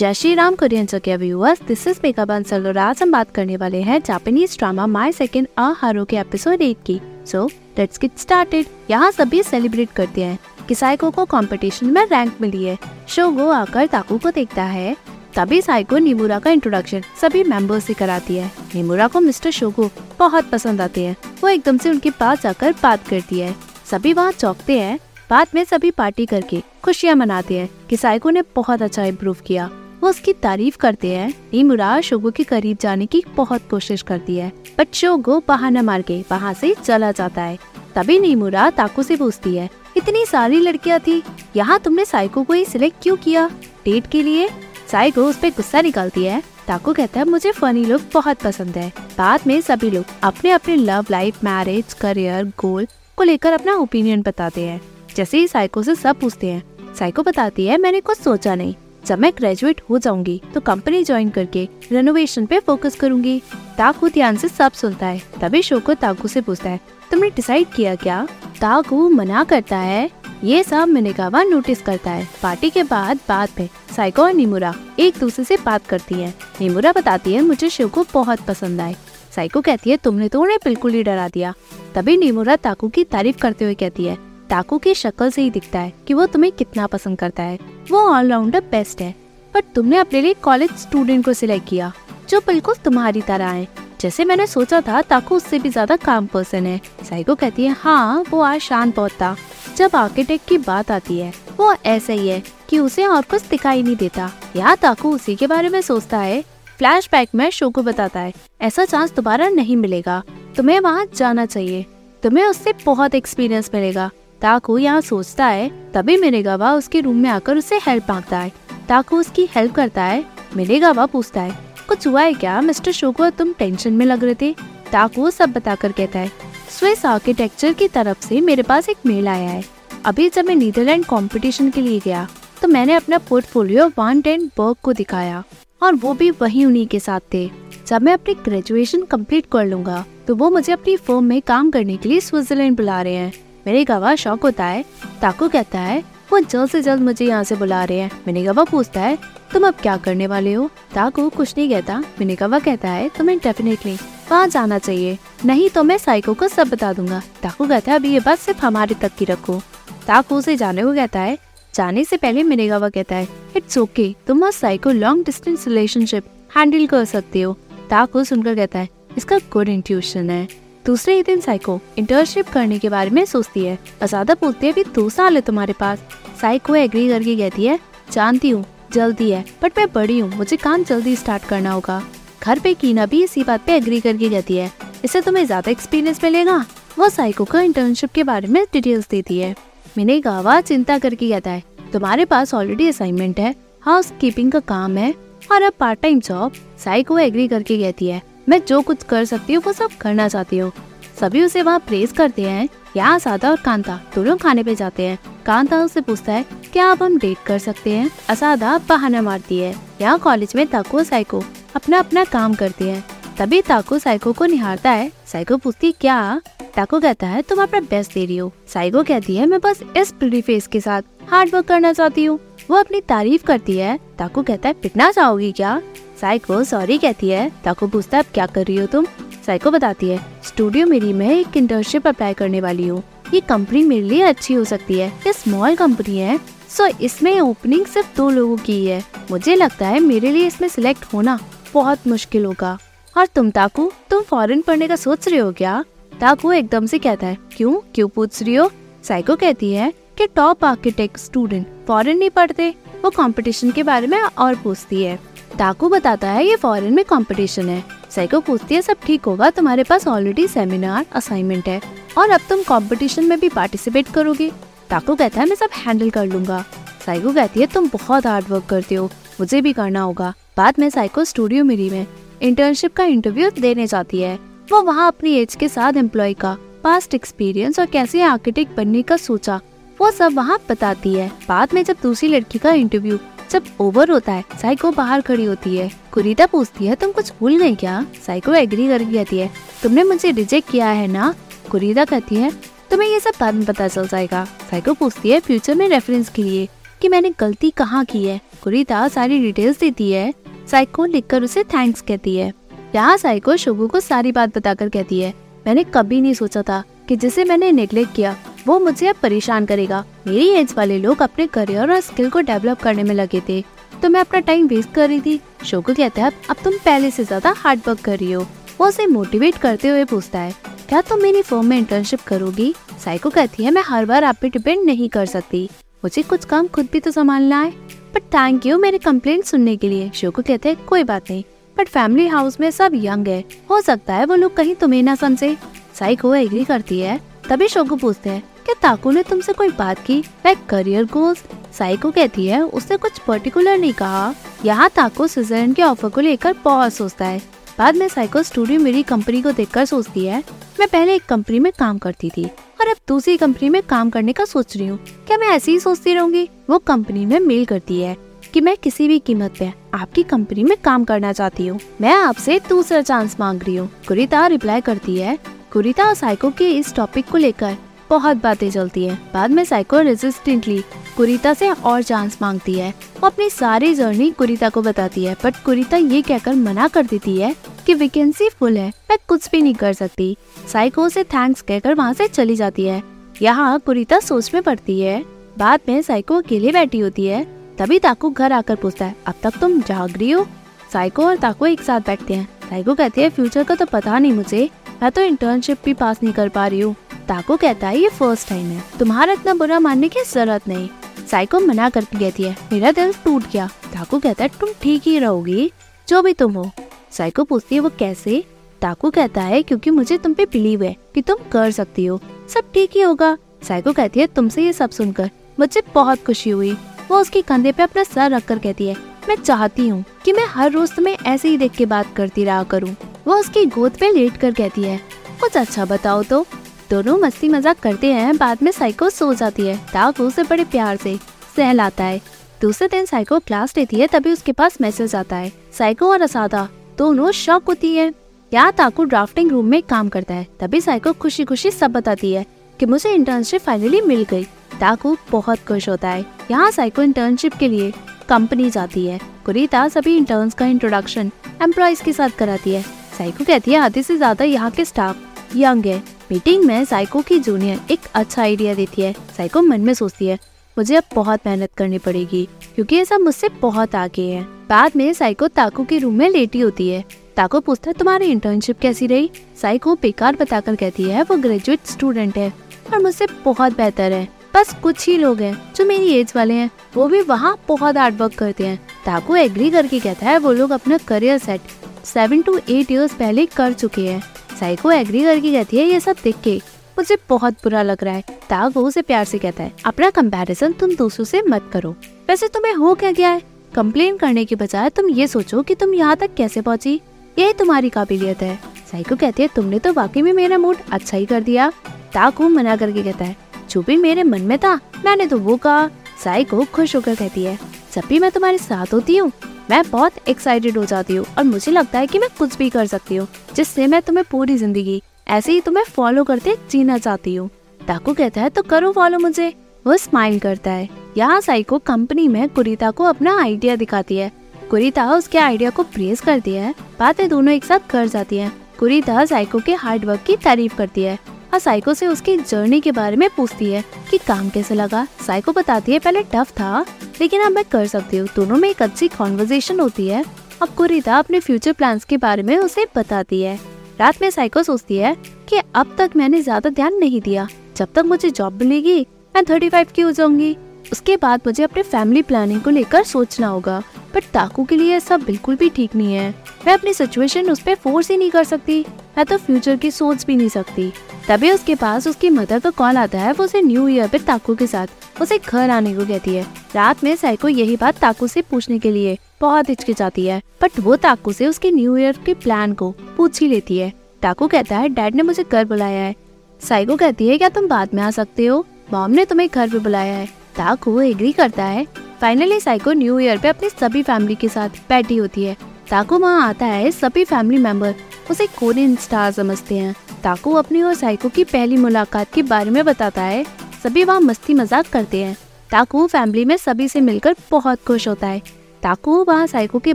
जय श्री राम कोरियन के viewers this is Megha Bansal और आज हम बात करने वाले हैं Japanese drama my second Aoharu के एपिसोड 8 की. सो लेट्स गेट स्टार्टेड यहाँ सभी सेलिब्रेट करते हैं. कि साइको को कंपटीशन में रैंक मिली है. शो शोगो आकर ताकू को देखता है. तभी साइको निमुरा का इंट्रोडक्शन सभी मेंबर्स से कराती है. निमुरा को मिस्टर शोगो बहुत पसंद आते हैं. वो एकदम से उनके पास जाकर बात करती है. सभी वहाँ चौंकते हैं. बाद में सभी पार्टी करके खुशियाँ मनाते हैं. कि साइको ने बहुत अच्छा इम्प्रूव किया. वो उसकी तारीफ़ करते हैं। नीमुरा शोगो के करीब जाने की बहुत कोशिश करती है बट शोगो बहाना मार के वहाँ से चला जाता है। तभी नीमुरा ताको से पूछती है, इतनी सारी लड़कियाँ थी, यहाँ तुमने साइको को ही सिलेक्ट क्यों किया? डेट के लिए? साइको उस पर गुस्सा निकालती है। ताको कहता है, मुझे फनी लुक बहुत पसंद है। बाद में सभी लोग अपने अपने love life marriage career goal को लेकर अपना ओपिनियन बताते हैं। जैसे ही साइको से सब पूछते हैं, साइको बताती है, मैंने कुछ सोचा नहीं। जब मैं ग्रेजुएट हो जाऊँगी तो कंपनी ज्वाइन करके रेनोवेशन पे फोकस करूँगी। ताकू ध्यान से सब सुनता है, तभी शोको ताकू से पूछता है, तुमने डिसाइड किया क्या? ताकू मना करता है? ये सब मिनेगावा नोटिस करता है। पार्टी के बाद बाद में साइको और निमुरा एक दूसरे से बात करती है। निमुरा बताती है, मुझे शिव को बहुत पसंद आए। साइको कहती है, तुमने तो उन्हें बिल्कुल ही डरा दिया। तभी निमुरा ताकू की तारीफ़ करते हुए कहती है ताकू की शक्ल से ही दिखता है कि वो तुम्हें कितना पसंद करता है। वो ऑलराउंडर बेस्ट है, पर तुमने अपने लिए कॉलेज स्टूडेंट को सिलेक्ट किया, जो बिल्कुल तुम्हारी तरह है। जैसे मैंने सोचा था, ताकू उससे भी ज़्यादा काम पर्सन है। साइको कहती है हाँ वो आज शांत बहुत था। जब आर्किटेक्ट की बात आती है, वो ऐसा ही है कि उसे और कुछ दिखाई नहीं देता। यहाँ ताकू उसी के बारे में सोचता है। फ्लैशबैक में शो को बताता है, ऐसा चांस दोबारा नहीं मिलेगा। तुम्हें वहाँ जाना चाहिए। तुम्हें उससे बहुत एक्सपीरियंस मिलेगा। ताकू यहाँ सोचता है, तभी मेरे गवाह उसके रूम में आकर उसे हेल्प माँगता है। ताकू उसकी हेल्प करता है, मेरे गवाह पूछता है, कुछ हुआ है क्या? मिस्टर शोको तुम टेंशन में लग रहे थे? ताकू सब बताकर कहता है स्विस आर्किटेक्चर की तरफ़ से मेरे पास एक मेल आया है। अभी जब मैं नीदरलैंड कंपटीशन के लिए गया तो मैंने अपना पोर्टफोलियो वन टेन बर्ग को दिखाया, और वो भी वही उन्हीं के साथ थे। जब मैं अपनी ग्रेजुएशन कंप्लीट कर लूँगा तो वो मुझे अपनी फर्म में काम करने के लिए स्विट्जरलैंड बुला रहे हैं। मेरे गवाह शौक होता है ताकू कहता है वो जल्द से जल्द मुझे यहाँ से बुला रहे हैं। मैंने गवाह पूछता है तुम अब क्या करने वाले हो? ताकू कुछ नहीं कहता। मैंने गवाह कहता है तुम्हें डेफिनेटली वहाँ जाना चाहिए। नहीं तो मैं साइको को सब बता दूँगा। ताकू कहता है अभी ये बात सिर्फ़ हमारे तक की रखो। ताकू उसे जाने को कहता है जाने से पहले मेरे गवाह कहता है इट्स ओके okay, तुम और Saiko long distance relationship handle कर सकते हो। ताकू सुनकर कहता है इसका गुड इंट्यूशन है। दूसरे ही दिन साइको इंटर्नशिप करने के बारे में सोचती है। असादा पूछती है, अभी दो साल है तुम्हारे पास। साइको एग्री करके कहती है, जानती हूँ, जल्दी है, बट मैं बड़ी हूँ, मुझे काम जल्दी स्टार्ट करना होगा। घर पे कीना भी इसी बात पे एग्री करके कहती है, इससे तुम्हें ज़्यादा एक्सपीरियंस मिलेगा? वो साइको को इंटर्नशिप के बारे में डिटेल्स देती है। मैंने गावा चिंता करके कहता है, तुम्हारे पास ऑलरेडी असाइनमेंट है हाउस कीपिंग का काम है, और अब part time job Saiko agree करके कहती है मैं जो कुछ कर सकती हूँ, वो सब करना चाहती हूँ। सभी उसे वहाँ प्रेस करते हैं यहाँ सादा और कांता दोनों खाने पे जाते हैं। कांता उसे पूछता है, क्या अब हम डेट कर सकते हैं? असादा बहाना मारती है, यहाँ कॉलेज में ताको साइको अपना अपना काम करते हैं। तभी ताको साइको को निहारता है। साइको पूछती क्या? ताको कहता है, तुम अपना बेस्ट दे रही हो। साइको कहती है, मैं बस इस प्रिटी फेस के साथ हार्ड वर्क करना चाहती हूँ। वो अपनी तारीफ़ करती है। ताको कहता है, पिटना चाहोगी क्या? साइको, सॉरी कहती है। ताको पूछता है, अब क्या कर रही हो तुम? साइको बताती है, स्टूडियो मेरी, में एक इंटर्नशिप अप्लाई करने वाली हूँ। ये कंपनी मेरे लिए अच्छी हो सकती है। ये स्मॉल कंपनी है। सो इसमें ओपनिंग सिर्फ़ दो लोगों की है मुझे लगता है मेरे लिए इसमें सिलेक्ट होना बहुत मुश्किल होगा। और तुम, ताकू, तुम फॉरेन पढ़ने का सोच रहे हो क्या? ताकू एकदम से कहता है, क्यों? क्यों पूछ रही हो? साइको कहती है कि टॉप आर्किटेक्ट स्टूडेंट फॉरेन नहीं पढ़ते। वो कंपटीशन के बारे में और पूछती है। टाकू बताता है, ये फॉरेन में कंपटीशन है। साइको पूछती है, सब ठीक होगा? तुम्हारे पास ऑलरेडी सेमिनार असाइनमेंट है। और अब तुम कंपटीशन में भी पार्टिसिपेट करोगे? टाकू कहता है, मैं सब हैंडल कर लूँगा। साइको कहती है, तुम बहुत हार्ड वर्क करते हो। मुझे भी करना होगा। बाद में साइको स्टूडियो मेरी में। इंटर्नशिप का इंटरव्यू देने जाती है। वो वहाँ अपनी एज के साथ एम्प्लॉय का पास्ट एक्सपीरियंस और कैसे आर्किटेक्ट बनने का सोचा। वो सब वहाँ बताती है। बाद में जब दूसरी लड़की का इंटरव्यू जब ओवर होता है साइको बाहर खड़ी होती है। कुरीता पूछती है, तुम कुछ भूल गए क्या? साइको एग्री कर कहती है, तुमने मुझे रिजेक्ट किया है ना? कुरीदा कहती है, तुम्हें ये सब बाद में पता चल जाएगा। साइको पूछती है फ्यूचर में रेफरेंस के लिए कि मैंने गलती कहाँ की है? कुरीता सारी डिटेल्स देती है। साइको लिखकर उसे थैंक्स कहती है। यहाँ साइको शोगु को सारी बात बताकर कहती है, मैंने कभी नहीं सोचा था कि जिसे मैंने नेग्लेक्ट किया वो मुझे अब परेशान करेगा। मेरी एज वाले लोग अपने करियर और स्किल को डेवलप करने में लगे थे। तो मैं अपना टाइम वेस्ट कर रही थी। शोको कहता है, अब तुम पहले से ज़्यादा हार्ड वर्क कर रही हो। वो उसे मोटिवेट करते हुए पूछता है, क्या तुम मेरी फर्म में इंटर्नशिप करोगी? साइको कहती है, मैं हर बार आप पे डिपेंड नहीं कर सकती। मुझे कुछ काम खुद भी तो संभालना है। बट थैंक यू मेरे कंप्लेंट सुनने के लिए। शोको कहते हैं, कोई बात नहीं। बट फैमिली हाउस में सब यंग है। हो सकता है वो लोग कहीं तुम्हें ना समझे। साइको एग्री करती है तभी शोको पूछते हैं, क्या ताकू ने तुमसे कोई बात की? वह करियर गोल्स, साइको कहती है, उसने कुछ पर्टिकुलर नहीं कहा। यहाँ ताको स्विट्जरलैंड के ऑफ़र को लेकर बहुत सोचता है। बाद में साइको स्टूडियो मेरी कंपनी को देखकर सोचती है, मैं पहले एक कंपनी में काम करती थी और अब दूसरी कंपनी में काम करने का सोच रही हूँ। क्या मैं ऐसे ही सोचती रहूँगी? वो कंपनी में मेल करती है कि मैं किसी भी कीमत पे आपकी कंपनी में काम करना चाहती हूँ। मैं आपसे दूसरा चांस मांग रही हूँ। कुरिता रिप्लाई करती है कुरिता और साइको के इस टॉपिक को लेकर बहुत बातें चलती है। बाद में साइको रेजिस्टेंटली कुरिता से और चांस मांगती है। वो अपनी सारी जर्नी कुरिता को बताती है। बट कुरिता ये कहकर मना कर देती है कि वैकेंसी फुल है, मैं कुछ भी नहीं कर सकती। साइको से थैंक्स कहकर वहाँ से चली जाती है। यहाँ कुरिता सोच में पड़ती है। बाद में साइको अकेले बैठी होती है। तभी ताकू घर आकर पूछता है, अब तक तुम जाग रही हो? साइको और ताकू एक साथ बैठते हैं। साइको कहती है फ्यूचर का तो पता नहीं मुझे। मैं तो इंटर्नशिप भी पास नहीं कर पा रही हूँ। ताको कहता है, ये फ़र्स्ट टाइम है। तुम्हारा इतना बुरा मानने की ज़रूरत नहीं। साइको मना करके कहती है। मेरा दिल टूट गया। ताकू कहता है, तुम ठीक ही रहोगी, जो भी तुम हो। साइको पूछती है, वो कैसे? ताकू कहता है, क्योंकि मुझे तुम पे बिलीव है कि तुम कर सकती हो। सब ठीक ही होगा। साइको कहती है, तुमसे ये सब सुनकर मुझे बहुत खुशी हुई। वो उसके कंधे पे अपना सर रख कर कहती है मैं चाहती हूँ कि मैं हर रोज तुम्हें ऐसे ही देख के बात करती रहा करूँ। वो उसकी गोद पे लेट कर कहती है, कुछ अच्छा बताओ तो। दोनों मस्ती मज़ाक करते हैं, बाद में साइको सो जाती है। ताकू उसे बड़े प्यार से सहलाता है। दूसरे दिन साइको क्लास लेती है, तभी उसके पास मैसेज आता है। साइको और असादा दोनों शौक होती है। यहाँ ताकू ड्राफ्टिंग रूम में काम करता है, तभी साइको खुशी खुशी सब बताती है कि मुझे इंटर्नशिप फाइनली मिल गई। ताकू बहुत खुश होता है। यहाँ साइको इंटर्नशिप के लिए कंपनी जाती है। कुरीता सभी इंटर्न्स का इंट्रोडक्शन एम्प्लॉयज़ के साथ कराती है। साइको कहती है, आधे से ज़्यादा यहाँ के स्टाफ यंग है। मीटिंग में साइको की जूनियर एक अच्छा आइडिया देती है। साइको मन में सोचती है, मुझे अब बहुत मेहनत करनी पड़ेगी, क्योंकि ये सब मुझसे बहुत आगे है। बाद में साइको ताको के रूम में लेटी होती है। ताको पूछता है तुम्हारी इंटर्नशिप कैसी रही? साइको बेकार बताकर कहती है, वो ग्रेजुएट स्टूडेंट है और मुझसे बहुत बेहतर है। बस कुछ ही लोग हैं, जो मेरी एज वाले हैं। वो भी वहाँ बहुत हार्ड वर्क करते हैं। ताको एग्री करके कहता है, वो लोग अपना career set seven to eight years पहले कर चुके हैं। साइको एग्री करके कहती है, ये सब देख के मुझे बहुत बुरा लग रहा है। ताको उसे प्यार से कहता है, अपना कंपैरिजन तुम दूसरों से मत करो। वैसे तुम्हें हो क्या गया है? कंप्लेन करने के बजाय तुम ये सोचो कि तुम यहाँ तक कैसे पहुँची? यही तुम्हारी काबिलियत है। साइको कहती है, तुमने तो वाकई में मेरा मूड अच्छा ही कर दिया। ताको मना करके कहता है जो भी मेरे मन में था। मैंने तो वो कहा, साई को खुश होकर कहती है जब भी मैं तुम्हारे साथ होती हूँ। मैं बहुत एक्साइटेड हो जाती हूँ और मुझे लगता है कि मैं कुछ भी कर सकती हूँ, जिससे मैं तुम्हें पूरी ज़िंदगी ऐसे ही तुम्हें फॉलो करते जीना चाहती हूँ। ताकू कहता है तो करो फॉलो मुझे। वो स्माइल करता है। यहाँ साई को कंपनी में कुरीता को अपना आइडिया दिखाती है। कुरीता उसके आइडिया को प्रेस करती है। बातें दोनों एक साथ कर जाती है। कुरीता साइको के हार्ड वर्क की तारीफ़ करती है। और साइको से उसकी जर्नी के बारे में पूछती है कि काम कैसे लगा। साइको बताती है, पहले टफ था, लेकिन अब मैं कर सकती हूँ। दोनों में एक अच्छी कॉन्वर्जेशन होती है। अब कुरीता अपने फ्यूचर प्लान्स के बारे में उसे बताती है। रात में साइको सोचती है कि अब तक मैंने ज़्यादा ध्यान नहीं दिया। जब तक मुझे जॉब मिलेगी, मैं थर्टी फाइव की हो जाऊँगी। उसके बाद मुझे अपने फैमिली प्लानिंग को लेकर सोचना होगा। बट ताकू के लिए सब बिल्कुल भी ठीक नहीं है। मैं अपनी सिचुएशन उस पर फोर्स ही नहीं कर सकती। मैं तो फ्यूचर की सोच भी नहीं सकती। तभी उसके पास उसकी मदर का कॉल आता है, वो उसे न्यू ईयर पे ताकू के साथ, उसे घर आने को कहती है। रात में साइको यही बात ताकू से पूछने के लिए बहुत हिचकिचाती है बट वो ताकू से उसके न्यू ईयर के प्लान को पूछ ही लेती है। ताकू कहता है डैड ने मुझे घर बुलाया है। साइको कहती है, क्या तुम बाद में आ सकते हो? मॉम ने तुम्हें घर पे बुलाया है। ताकू एग्री करता है। फाइनली साइको न्यू ईयर पे अपनी सभी फैमिली के साथ बैठी होती है। ताकू वहाँ आता है, सभी फैमिली मेंबर उसे कोरियन स्टार समझते हैं। ताकू अपनी और साइको की पहली मुलाकात के बारे में बताता है। सभी वहाँ मस्ती मज़ाक करते हैं। ताकू फैमिली में सभी से मिलकर बहुत खुश होता है। ताकू वहाँ साइको के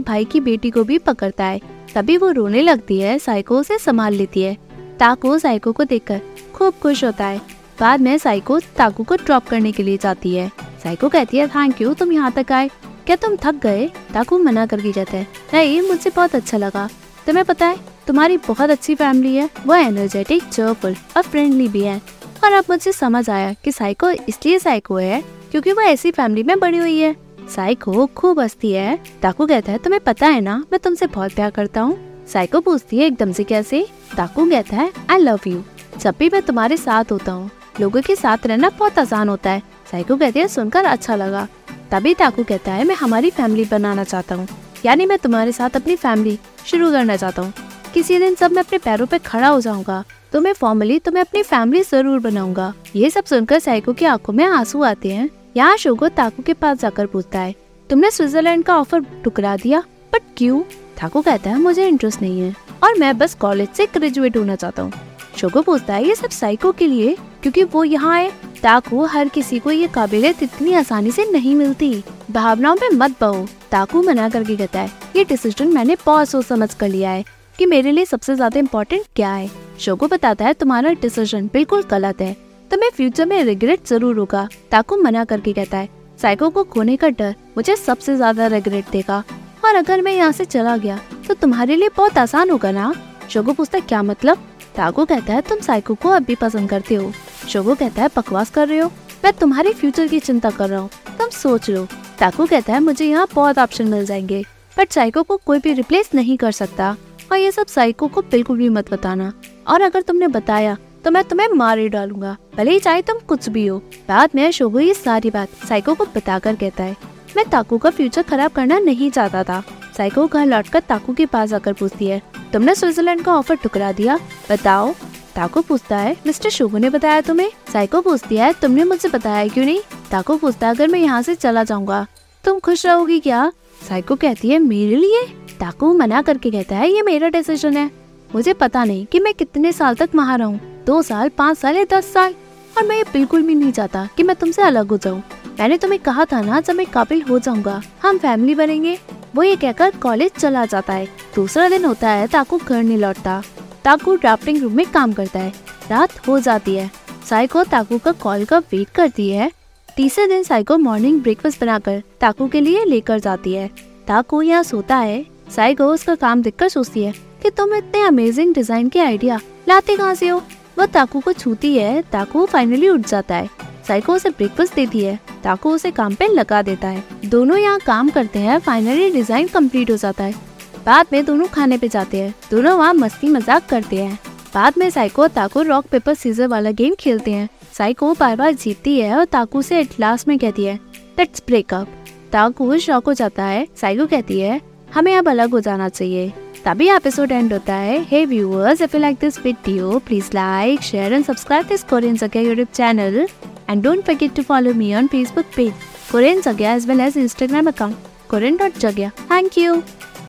भाई की बेटी को भी पकड़ता है। तभी वो रोने लगती है, साइको उसे संभाल लेती है। ताकू साइको को देखकर खूब खुश होता है। बाद में साइको ताकू को ड्रॉप करने के लिए जाती है। साइको कहती है, थैंक यू, तुम यहाँ तक आए। क्या तुम थक गए? ताकू मना करके जाता है। नहीं मुझे बहुत अच्छा लगा। तुम्हें पता है तुम्हारी बहुत अच्छी फैमिली है। वो एनर्जेटिक चेयरफुल और फ्रेंडली भी है। और अब मुझे समझ आया कि साइको इसलिए साइको है क्योंकि वो ऐसी फैमिली में बड़ी हुई है। साइको खूब हंसती है। ताकू कहता है, तुम्हें पता है ना, मैं तुमसे बहुत प्यार करता हूँ। साइको पूछती है, एकदम से कैसे? ताकू कहता है आई लव यू जब भी मैं तुम्हारे साथ होता हूँ, लोगों के साथ रहना बहुत आसान होता है। साइको कहती है, सुनकर अच्छा लगा। तभी ताकू कहता है, मैं हमारी फैमिली बनाना चाहता हूँ। यानी मैं तुम्हारे साथ अपनी फैमिली शुरू करना चाहता हूँ। किसी दिन जब मैं अपने पैरों पे खड़ा हो जाऊँगा। तो मैं फॉर्मली तुम्हें अपनी फैमिली ज़रूर बनाऊँगा। ये सब सुनकर साइको की आँखों में आँसू आते हैं। यहाँ शोगो ताकू के पास जाकर पूछता है, तुमने स्विट्जरलैंड का ऑफ़र टुकरा दिया? बट क्यों? ताकू कहता है, मुझे इंटरेस्ट नहीं है। और मैं बस कॉलेज से ग्रेजुएट होना चाहता हूँ। शोगो पूछता है, ये सब साइको के लिए? क्योंकि वो यहाँ आए, ताकू हर किसी को ये काबिलियत इतनी आसानी से नहीं मिलती। भावनाओं में मत बहो। ताकू मना करके कहता है, ये डिसीज़न मैंने बहुत सोच समझ कर लिया है। कि मेरे लिए सबसे ज़्यादा इम्पोर्टेंट क्या है? शोगो बताता है तुम्हारा डिसीज़न बिल्कुल गलत है। तुम्हें फ्यूचर में रिग्रेट ज़रूर होगा, ताकू मना करके कहता है। साइको को खोने का डर मुझे सबसे ज़्यादा रिग्रेट देगा। और अगर मैं यहाँ से चला गया तो तुम्हारे लिए बहुत आसान होगा ना? शोगो पूछता क्या मतलब? ताकू कहता है, तुम साइको को अब भी पसंद करते हो। शोगो कहता है, बकवास कर रहे हो? मैं तुम्हारे फ्यूचर की चिंता कर रहा हूँ। तुम सोच लो ताकू कहता है, मुझे यहाँ बहुत ऑप्शन मिल जाएँगे बट साइको को कोई भी रिप्लेस नहीं कर सकता। और ये सब साइको को बिल्कुल भी मत बताना। और अगर तुमने बताया तो मैं तुम्हें मार ही डालूँगा। भले ही चाहे तुम कुछ भी हो। बाद में शोगो ये सारी बात साइको को बताकर कहता है। मैं ताकू का फ्यूचर खराब करना नहीं चाहता था। साइको घर लौटकर ताकू के पास आकर पूछती है, तुमने स्विट्जरलैंड का ऑफ़र टुकरा दिया? बताओ। ताको पूछता है, मिस्टर शोगो ने बताया तुम्हें? साइको पूछती है, तुमने मुझसे बताया क्यों नहीं? ताको पूछता है, अगर मैं यहाँ से चला जाऊँगा, तुम खुश रहोगी क्या? साइको कहती है, मेरे लिए? ताकू मना करके कहता है, ये मेरा डिसीज़न है। मुझे पता नहीं कि मैं कितने साल तक वहाँ रहूँ। दो साल, पाँच साल या दस साल। और मैं ये बिल्कुल भी नहीं चाहता कि मैं तुमसे अलग हो जाऊँ। मैंने तुम्हें कहा था ना, जब मैं काबिल हो जाऊँगा, हम फैमिली बनेंगे। वो ये कहकर कॉलेज चला जाता है। दूसरा दिन होता है ताकू घर नहीं लौटता। ताकू ड्राफ्टिंग रूम में काम करता है। रात हो जाती है। साइको ताकू का कॉल का वेट करती है। तीसरे दिन साइको मॉर्निंग ब्रेकफास्ट बनाकर ताकू के लिए लेकर जाती है। ताकू यहाँ सोता है। साइको उसका काम देखकर सोचती है कि तुम इतने अमेजिंग डिज़ाइन के आइडिया लाते कहाँ से हो? वह ताकू को छूती है, ताकू फाइनली उठ जाता है। साइको उसे ब्रेकफास्ट देती है, ताकू उसे काम पे लगा देता है। दोनों यहाँ काम करते हैं फाइनली डिज़ाइन कंप्लीट हो जाता है। बाद में दोनों खाने पे जाते हैं, दोनों वहाँ मस्ती मज़ाक करते हैं। बाद में साइको और ताकू रॉक पेपर सीजर वाला गेम खेलते हैं। साइको बार बार जीतती है और ताकू से एट लास्ट में कहती है लेट्स ब्रेकअप ताकू शॉक हो जाता है, साइको कहती है हमें अब अलग हो जाना चाहिए। तभी एपिसोड एंड होता है। Hey viewers if you like this video please like share and subscribe this Korean saga YouTube channel and don't forget to follow me on Facebook page Korean saga as well as Instagram account Korean dot जगह thank you